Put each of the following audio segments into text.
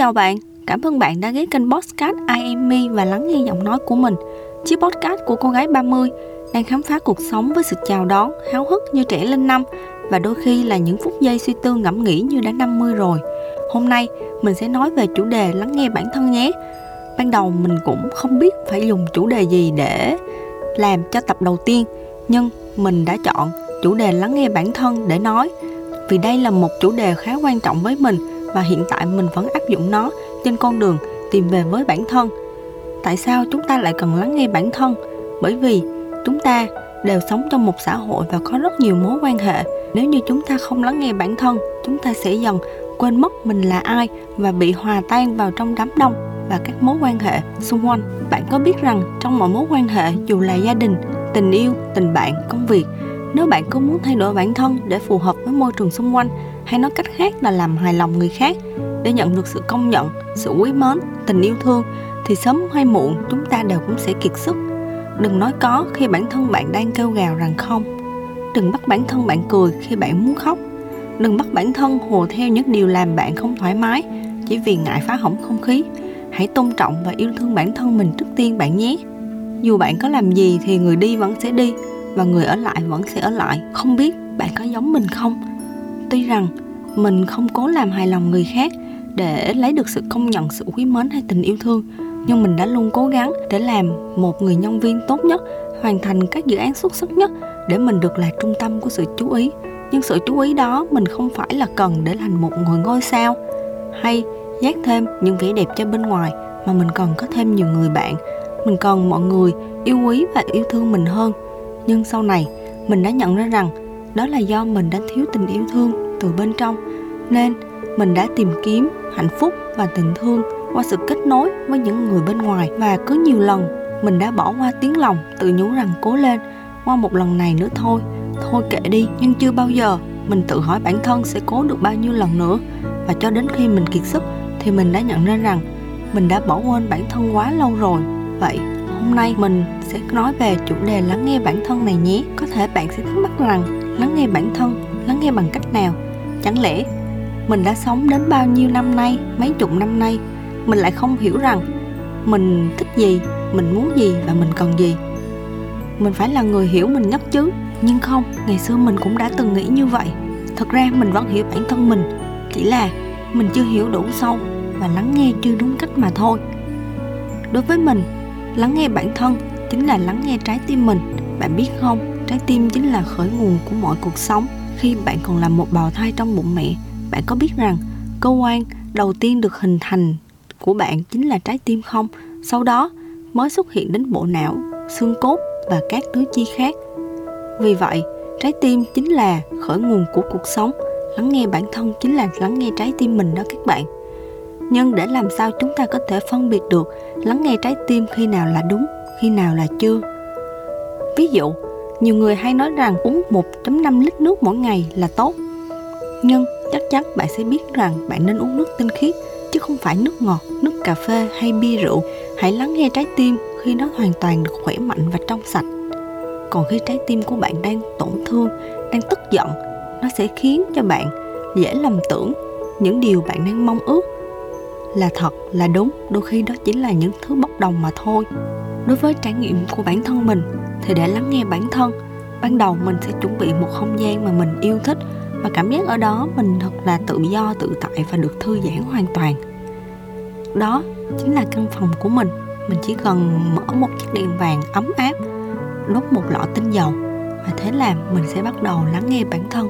chào bạn, cảm ơn bạn đã ghé kênh podcast I Am Me và lắng nghe giọng nói của mình. Chiếc podcast của cô gái 30 đang khám phá cuộc sống với sự chào đón, háo hức như trẻ lên năm và đôi khi là những phút giây suy tư ngẫm nghĩ như đã 50 rồi. Hôm nay mình sẽ nói về chủ đề lắng nghe bản thân nhé. Ban đầu mình cũng không biết phải dùng chủ đề gì để làm cho tập đầu tiên, nhưng mình đã chọn chủ đề lắng nghe bản thân để nói vì đây là một chủ đề khá quan trọng với mình và hiện tại mình vẫn áp dụng nó trên con đường tìm về với bản thân. Tại sao chúng ta lại cần lắng nghe bản thân? Bởi vì chúng ta đều sống trong một xã hội và có rất nhiều mối quan hệ. Nếu như chúng ta không lắng nghe bản thân, chúng ta sẽ dần quên mất mình là ai và bị hòa tan vào trong đám đông và các mối quan hệ xung quanh. Bạn có biết rằng trong mọi mối quan hệ, dù là gia đình, tình yêu, tình bạn, công việc, nếu bạn có muốn thay đổi bản thân để phù hợp với môi trường xung quanh hay nói cách khác là làm hài lòng người khác. Để nhận được sự công nhận, sự quý mến, tình yêu thương, thì sớm hay muộn chúng ta đều cũng sẽ kiệt sức. Đừng nói có khi bản thân bạn đang kêu gào rằng không. Đừng bắt bản thân bạn cười khi bạn muốn khóc. Đừng bắt bản thân hồ theo những điều làm bạn không thoải mái chỉ vì ngại phá hỏng không khí. Hãy tôn trọng và yêu thương bản thân mình trước tiên bạn nhé. Dù bạn có làm gì thì người đi vẫn sẽ đi và người ở lại vẫn sẽ ở lại. Không biết bạn có giống mình không? Tuy rằng mình không cố làm hài lòng người khác để lấy được sự công nhận, sự quý mến hay tình yêu thương, nhưng mình đã luôn cố gắng để làm một người nhân viên tốt nhất, hoàn thành các dự án xuất sắc nhất để mình được là trung tâm của sự chú ý. Nhưng sự chú ý đó mình không phải là cần để thành một người ngôi sao hay dát thêm những vẻ đẹp cho bên ngoài, mà mình cần có thêm nhiều người bạn. Mình cần mọi người yêu quý và yêu thương mình hơn. Nhưng sau này, mình đã nhận ra rằng đó là do mình đã thiếu tình yêu thương từ bên trong, nên mình đã tìm kiếm hạnh phúc và tình thương qua sự kết nối với những người bên ngoài. Và cứ nhiều lần mình đã bỏ qua tiếng lòng tự nhủ rằng cố lên, qua một lần này nữa thôi thôi kệ đi. Nhưng chưa bao giờ mình tự hỏi bản thân sẽ cố được bao nhiêu lần nữa. Và cho đến khi mình kiệt sức thì mình đã nhận ra rằng mình đã bỏ quên bản thân quá lâu rồi. Vậy hôm nay mình sẽ nói về chủ đề lắng nghe bản thân này nhé. Có thể bạn sẽ thắc mắc rằng lắng nghe bản thân, lắng nghe bằng cách nào? Chẳng lẽ mình đã sống đến bao nhiêu năm nay, mấy chục năm nay, mình lại không hiểu rằng mình thích gì, mình muốn gì và mình cần gì? Mình phải là người hiểu mình nhất chứ. Nhưng không, ngày xưa mình cũng đã từng nghĩ như vậy. Thật ra mình vẫn hiểu bản thân mình, chỉ là mình chưa hiểu đủ sâu và lắng nghe chưa đúng cách mà thôi. Đối với mình, lắng nghe bản thân chính là lắng nghe trái tim mình. Bạn biết không trái tim chính là khởi nguồn của mọi cuộc sống. Khi bạn còn là một bào thai trong bụng mẹ, bạn có biết rằng cơ quan đầu tiên được hình thành của bạn chính là trái tim không? Sau đó mới xuất hiện đến bộ não, xương cốt và các tứ chi khác. Vì vậy, trái tim chính là khởi nguồn của cuộc sống. Lắng nghe bản thân chính là lắng nghe trái tim mình đó các bạn. Nhưng để làm sao chúng ta có thể phân biệt được lắng nghe trái tim khi nào là đúng, khi nào là chưa? Ví dụ nhiều người hay nói rằng uống 1.5 lít nước mỗi ngày là tốt. Nhưng chắc chắn bạn sẽ biết rằng bạn nên uống nước tinh khiết chứ không phải nước ngọt, nước cà phê hay bia rượu. Hãy lắng nghe trái tim khi nó hoàn toàn được khỏe mạnh và trong sạch. Còn khi trái tim của bạn đang tổn thương, đang tức giận, nó sẽ khiến cho bạn dễ lầm tưởng những điều bạn đang mong ước. Là thật, là đúng, đôi khi đó chỉ là những thứ bốc đồng mà thôi. Đối với trải nghiệm của bản thân mình thì để lắng nghe bản thân. Ban đầu mình sẽ chuẩn bị một không gian mà mình yêu thích và cảm giác ở đó mình thật là tự do, tự tại và được thư giãn hoàn toàn. Đó chính là căn phòng của mình. Mình chỉ cần mở một chiếc đèn vàng ấm áp, đốt một lọ tinh dầu và thế là mình sẽ bắt đầu lắng nghe bản thân.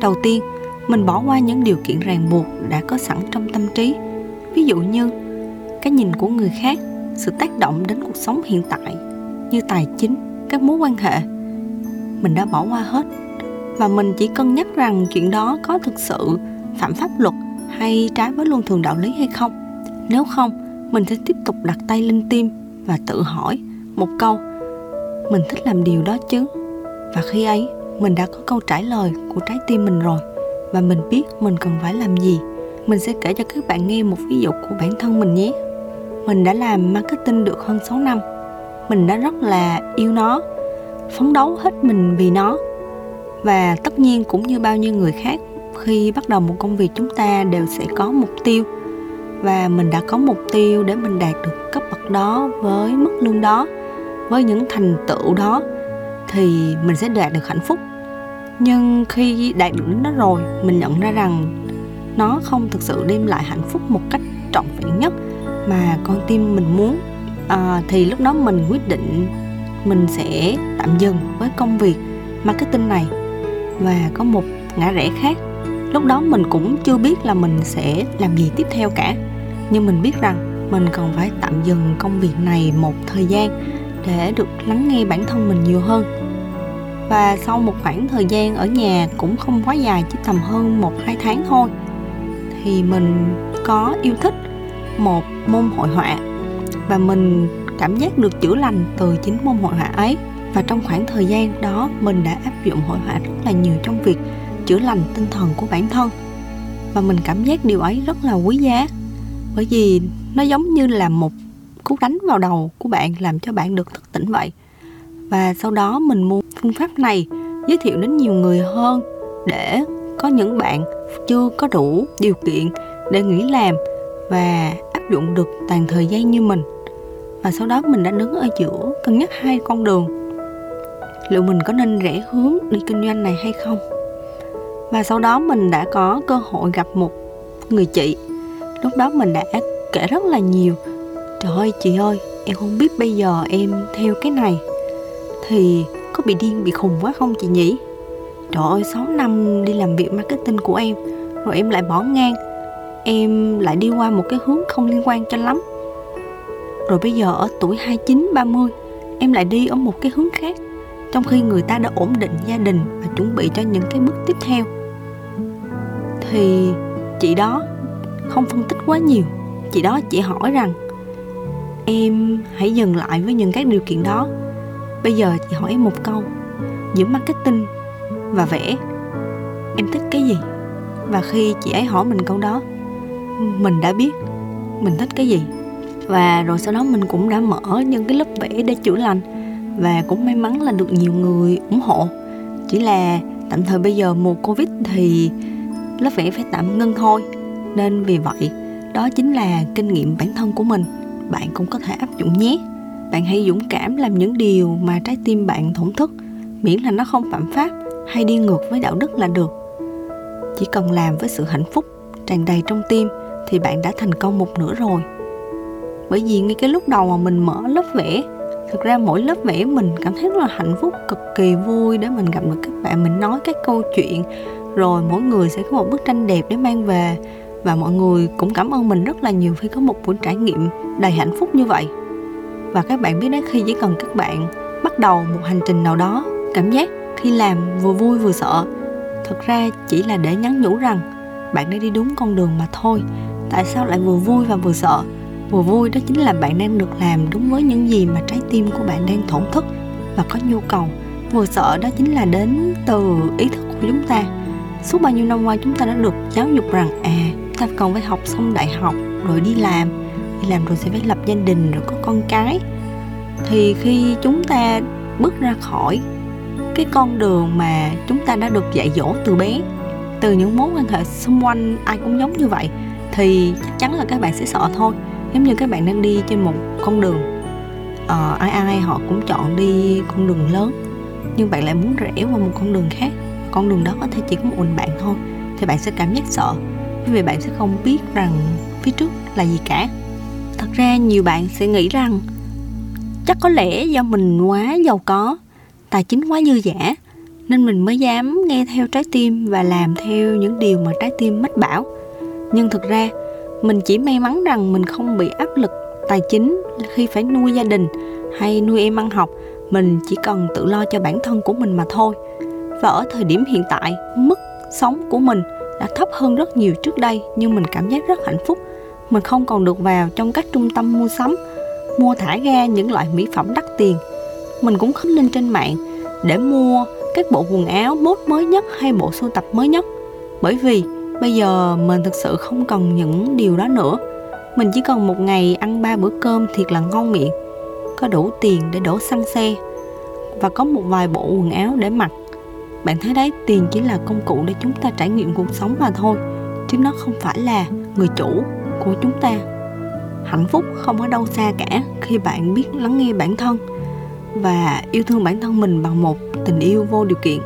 Đầu tiên, mình bỏ qua những điều kiện ràng buộc đã có sẵn trong tâm trí. Ví dụ như cái nhìn của người khác, sự tác động đến cuộc sống hiện tại như tài chính các mối quan hệ. Mình đã bỏ qua hết và mình chỉ cân nhắc rằng chuyện đó có thực sự phạm pháp luật hay trái với luân thường đạo lý hay không. Nếu không, mình sẽ tiếp tục đặt tay lên tim và tự hỏi một câu, mình thích làm điều đó chứ? Và khi ấy, mình đã có câu trả lời của trái tim mình rồi, và mình biết mình cần phải làm gì. Mình sẽ kể cho các bạn nghe một ví dụ của bản thân mình nhé. Mình đã làm marketing được hơn 6 năm mình đã rất là yêu nó, phấn đấu hết mình vì nó. Và tất nhiên cũng như bao nhiêu người khác, khi bắt đầu một công việc chúng ta đều sẽ có mục tiêu. Và mình đã có mục tiêu để mình đạt được cấp bậc đó với mức lương đó, với những thành tựu đó, thì mình sẽ đạt được hạnh phúc. Nhưng khi đạt được nó rồi, mình nhận ra rằng nó không thực sự đem lại hạnh phúc một cách trọn vẹn nhất mà con tim mình muốn à, thì lúc đó mình quyết định mình sẽ tạm dừng với công việc marketing này và có một ngã rẽ khác. Lúc đó mình cũng chưa biết là mình sẽ làm gì tiếp theo cả. Nhưng mình biết rằng mình còn phải tạm dừng công việc này một thời gian để được lắng nghe bản thân mình nhiều hơn. Và sau một khoảng thời gian ở nhà cũng không quá dài chỉ tầm hơn một hai tháng thôi thì mình có yêu thích một môn hội họa và mình cảm giác được chữa lành từ chính môn hội họa ấy. Và trong khoảng thời gian đó, mình đã áp dụng hội họa rất là nhiều trong việc chữa lành tinh thần của bản thân. Và mình cảm giác điều ấy rất là quý giá, bởi vì nó giống như là một cú đánh vào đầu của bạn, làm cho bạn được thức tỉnh vậy. Và sau đó mình mua phương pháp này, giới thiệu đến nhiều người hơn để có những bạn chưa có đủ điều kiện để nghỉ làm và áp dụng được toàn thời gian như mình và sau đó mình đã đứng ở giữa cân nhắc hai con đường. Liệu mình có nên rẽ hướng đi kinh doanh này hay không? Và sau đó mình đã có cơ hội gặp một người chị. Lúc đó mình đã kể rất là nhiều. Trời ơi, chị ơi, em không biết bây giờ em theo cái này. Thì có bị điên, bị khùng quá không chị nhỉ? Trời ơi 6 năm đi làm việc marketing của em, rồi em lại bỏ ngang. Em lại đi qua một cái hướng không liên quan cho lắm rồi bây giờ ở tuổi 29, 30 em lại đi ở một cái hướng khác trong khi người ta đã ổn định gia đình và chuẩn bị cho những cái bước tiếp theo. Thì chị đó không phân tích quá nhiều. Chị đó chỉ hỏi rằng em hãy dừng lại với những các điều kiện đó. Bây giờ chị hỏi em một câu giữa marketing và vẽ em thích cái gì? Và khi chị ấy hỏi mình câu đó mình đã biết mình thích cái gì và rồi sau đó mình cũng đã mở những cái lớp vẽ để chữa lành. Và cũng may mắn là được nhiều người ủng hộ. Chỉ là tạm thời bây giờ mùa covid thì lớp vẽ phải tạm ngưng thôi. Nên vì vậy, đó chính là kinh nghiệm bản thân của mình. Bạn cũng có thể áp dụng nhé. Bạn hãy dũng cảm làm những điều mà trái tim bạn thổn thức, miễn là nó không phạm pháp hay đi ngược với đạo đức là được. Chỉ cần làm với sự hạnh phúc tràn đầy trong tim thì bạn đã thành công một nửa rồi bởi vì ngay cái lúc đầu mà mình mở lớp vẽ, thực ra mỗi lớp vẽ mình cảm thấy rất là hạnh phúc, cực kỳ vui để mình gặp được các bạn, mình nói các câu chuyện. Rồi mỗi người sẽ có một bức tranh đẹp để mang về và mọi người cũng cảm ơn mình rất là nhiều khi có một buổi trải nghiệm đầy hạnh phúc như vậy. Và các bạn biết đấy, khi chỉ cần các bạn bắt đầu một hành trình nào đó, cảm giác khi làm vừa vui vừa sợ thật ra chỉ là để nhắn nhủ rằng bạn đã đi đúng con đường mà thôi, tại sao lại vừa vui và vừa sợ? Vừa vui đó chính là bạn đang được làm đúng với những gì mà trái tim của bạn đang thổn thức và có nhu cầu. Vừa sợ đó chính là đến từ ý thức của chúng ta. Suốt bao nhiêu năm qua chúng ta đã được giáo dục rằng à ta còn phải học xong đại học, rồi đi làm đi làm rồi sẽ phải lập gia đình, rồi có con cái. Thì khi chúng ta bước ra khỏi cái con đường mà chúng ta đã được dạy dỗ từ bé, từ những mối quan hệ xung quanh ai cũng giống như vậy, thì chắc chắn là các bạn sẽ sợ thôi giống như các bạn đang đi trên một con đường. Uh, ai ai họ cũng chọn đi con đường lớn. Nhưng bạn lại muốn rẽ qua một con đường khác. Con đường đó có thể chỉ có một mình bạn thôi. Thì bạn sẽ cảm giác sợ. Bởi vì bạn sẽ không biết rằng phía trước là gì cả. Thật ra nhiều bạn sẽ nghĩ rằng chắc có lẽ do mình quá giàu có tài chính quá dư dả nên mình mới dám nghe theo trái tim và làm theo những điều mà trái tim mách bảo. Nhưng thực ra mình chỉ may mắn rằng mình không bị áp lực tài chính khi phải nuôi gia đình hay nuôi em ăn học. Mình chỉ cần tự lo cho bản thân của mình mà thôi. Và ở thời điểm hiện tại, mức sống của mình đã thấp hơn rất nhiều trước đây, nhưng mình cảm giác rất hạnh phúc. Mình không còn được vào trong các trung tâm mua sắm, mua thả ga những loại mỹ phẩm đắt tiền. Mình cũng không lên trên mạng để mua các bộ quần áo mốt mới nhất hay bộ sưu tập mới nhất. Bởi vì bây giờ mình thực sự không cần những điều đó nữa. Mình chỉ cần một ngày ăn ba bữa cơm thiệt là ngon miệng, có đủ tiền để đổ xăng xe và có một vài bộ quần áo để mặc. Bạn thấy đấy, tiền chỉ là công cụ để chúng ta trải nghiệm cuộc sống mà thôi, chứ nó không phải là người chủ của chúng ta. Hạnh phúc không ở đâu xa cả khi bạn biết lắng nghe bản thân và yêu thương bản thân mình bằng một tình yêu vô điều kiện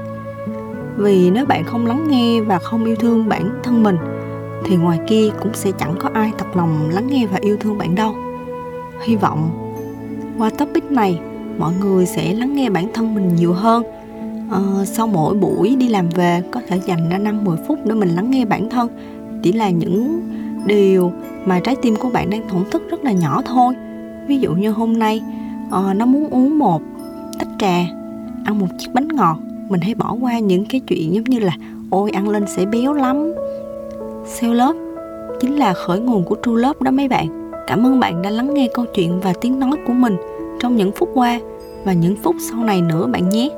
vì nếu bạn không lắng nghe và không yêu thương bản thân mình thì ngoài kia cũng sẽ chẳng có ai thật lòng lắng nghe và yêu thương bạn đâu. Hy vọng qua topic này mọi người sẽ lắng nghe bản thân mình nhiều hơn. À, sau mỗi buổi đi làm về có thể dành ra 5-10 phút để mình lắng nghe bản thân. Chỉ là những điều mà trái tim của bạn đang thổn thức rất là nhỏ thôi. Ví dụ như hôm nay à, nó muốn uống một tách trà ăn một chiếc bánh ngọt mình hãy bỏ qua những cái chuyện giống như là, ôi, ăn lên sẽ béo lắm. Self love chính là khởi nguồn của true love đó mấy bạn. Cảm ơn bạn đã lắng nghe câu chuyện và tiếng nói của mình trong những phút qua và những phút sau này nữa bạn nhé.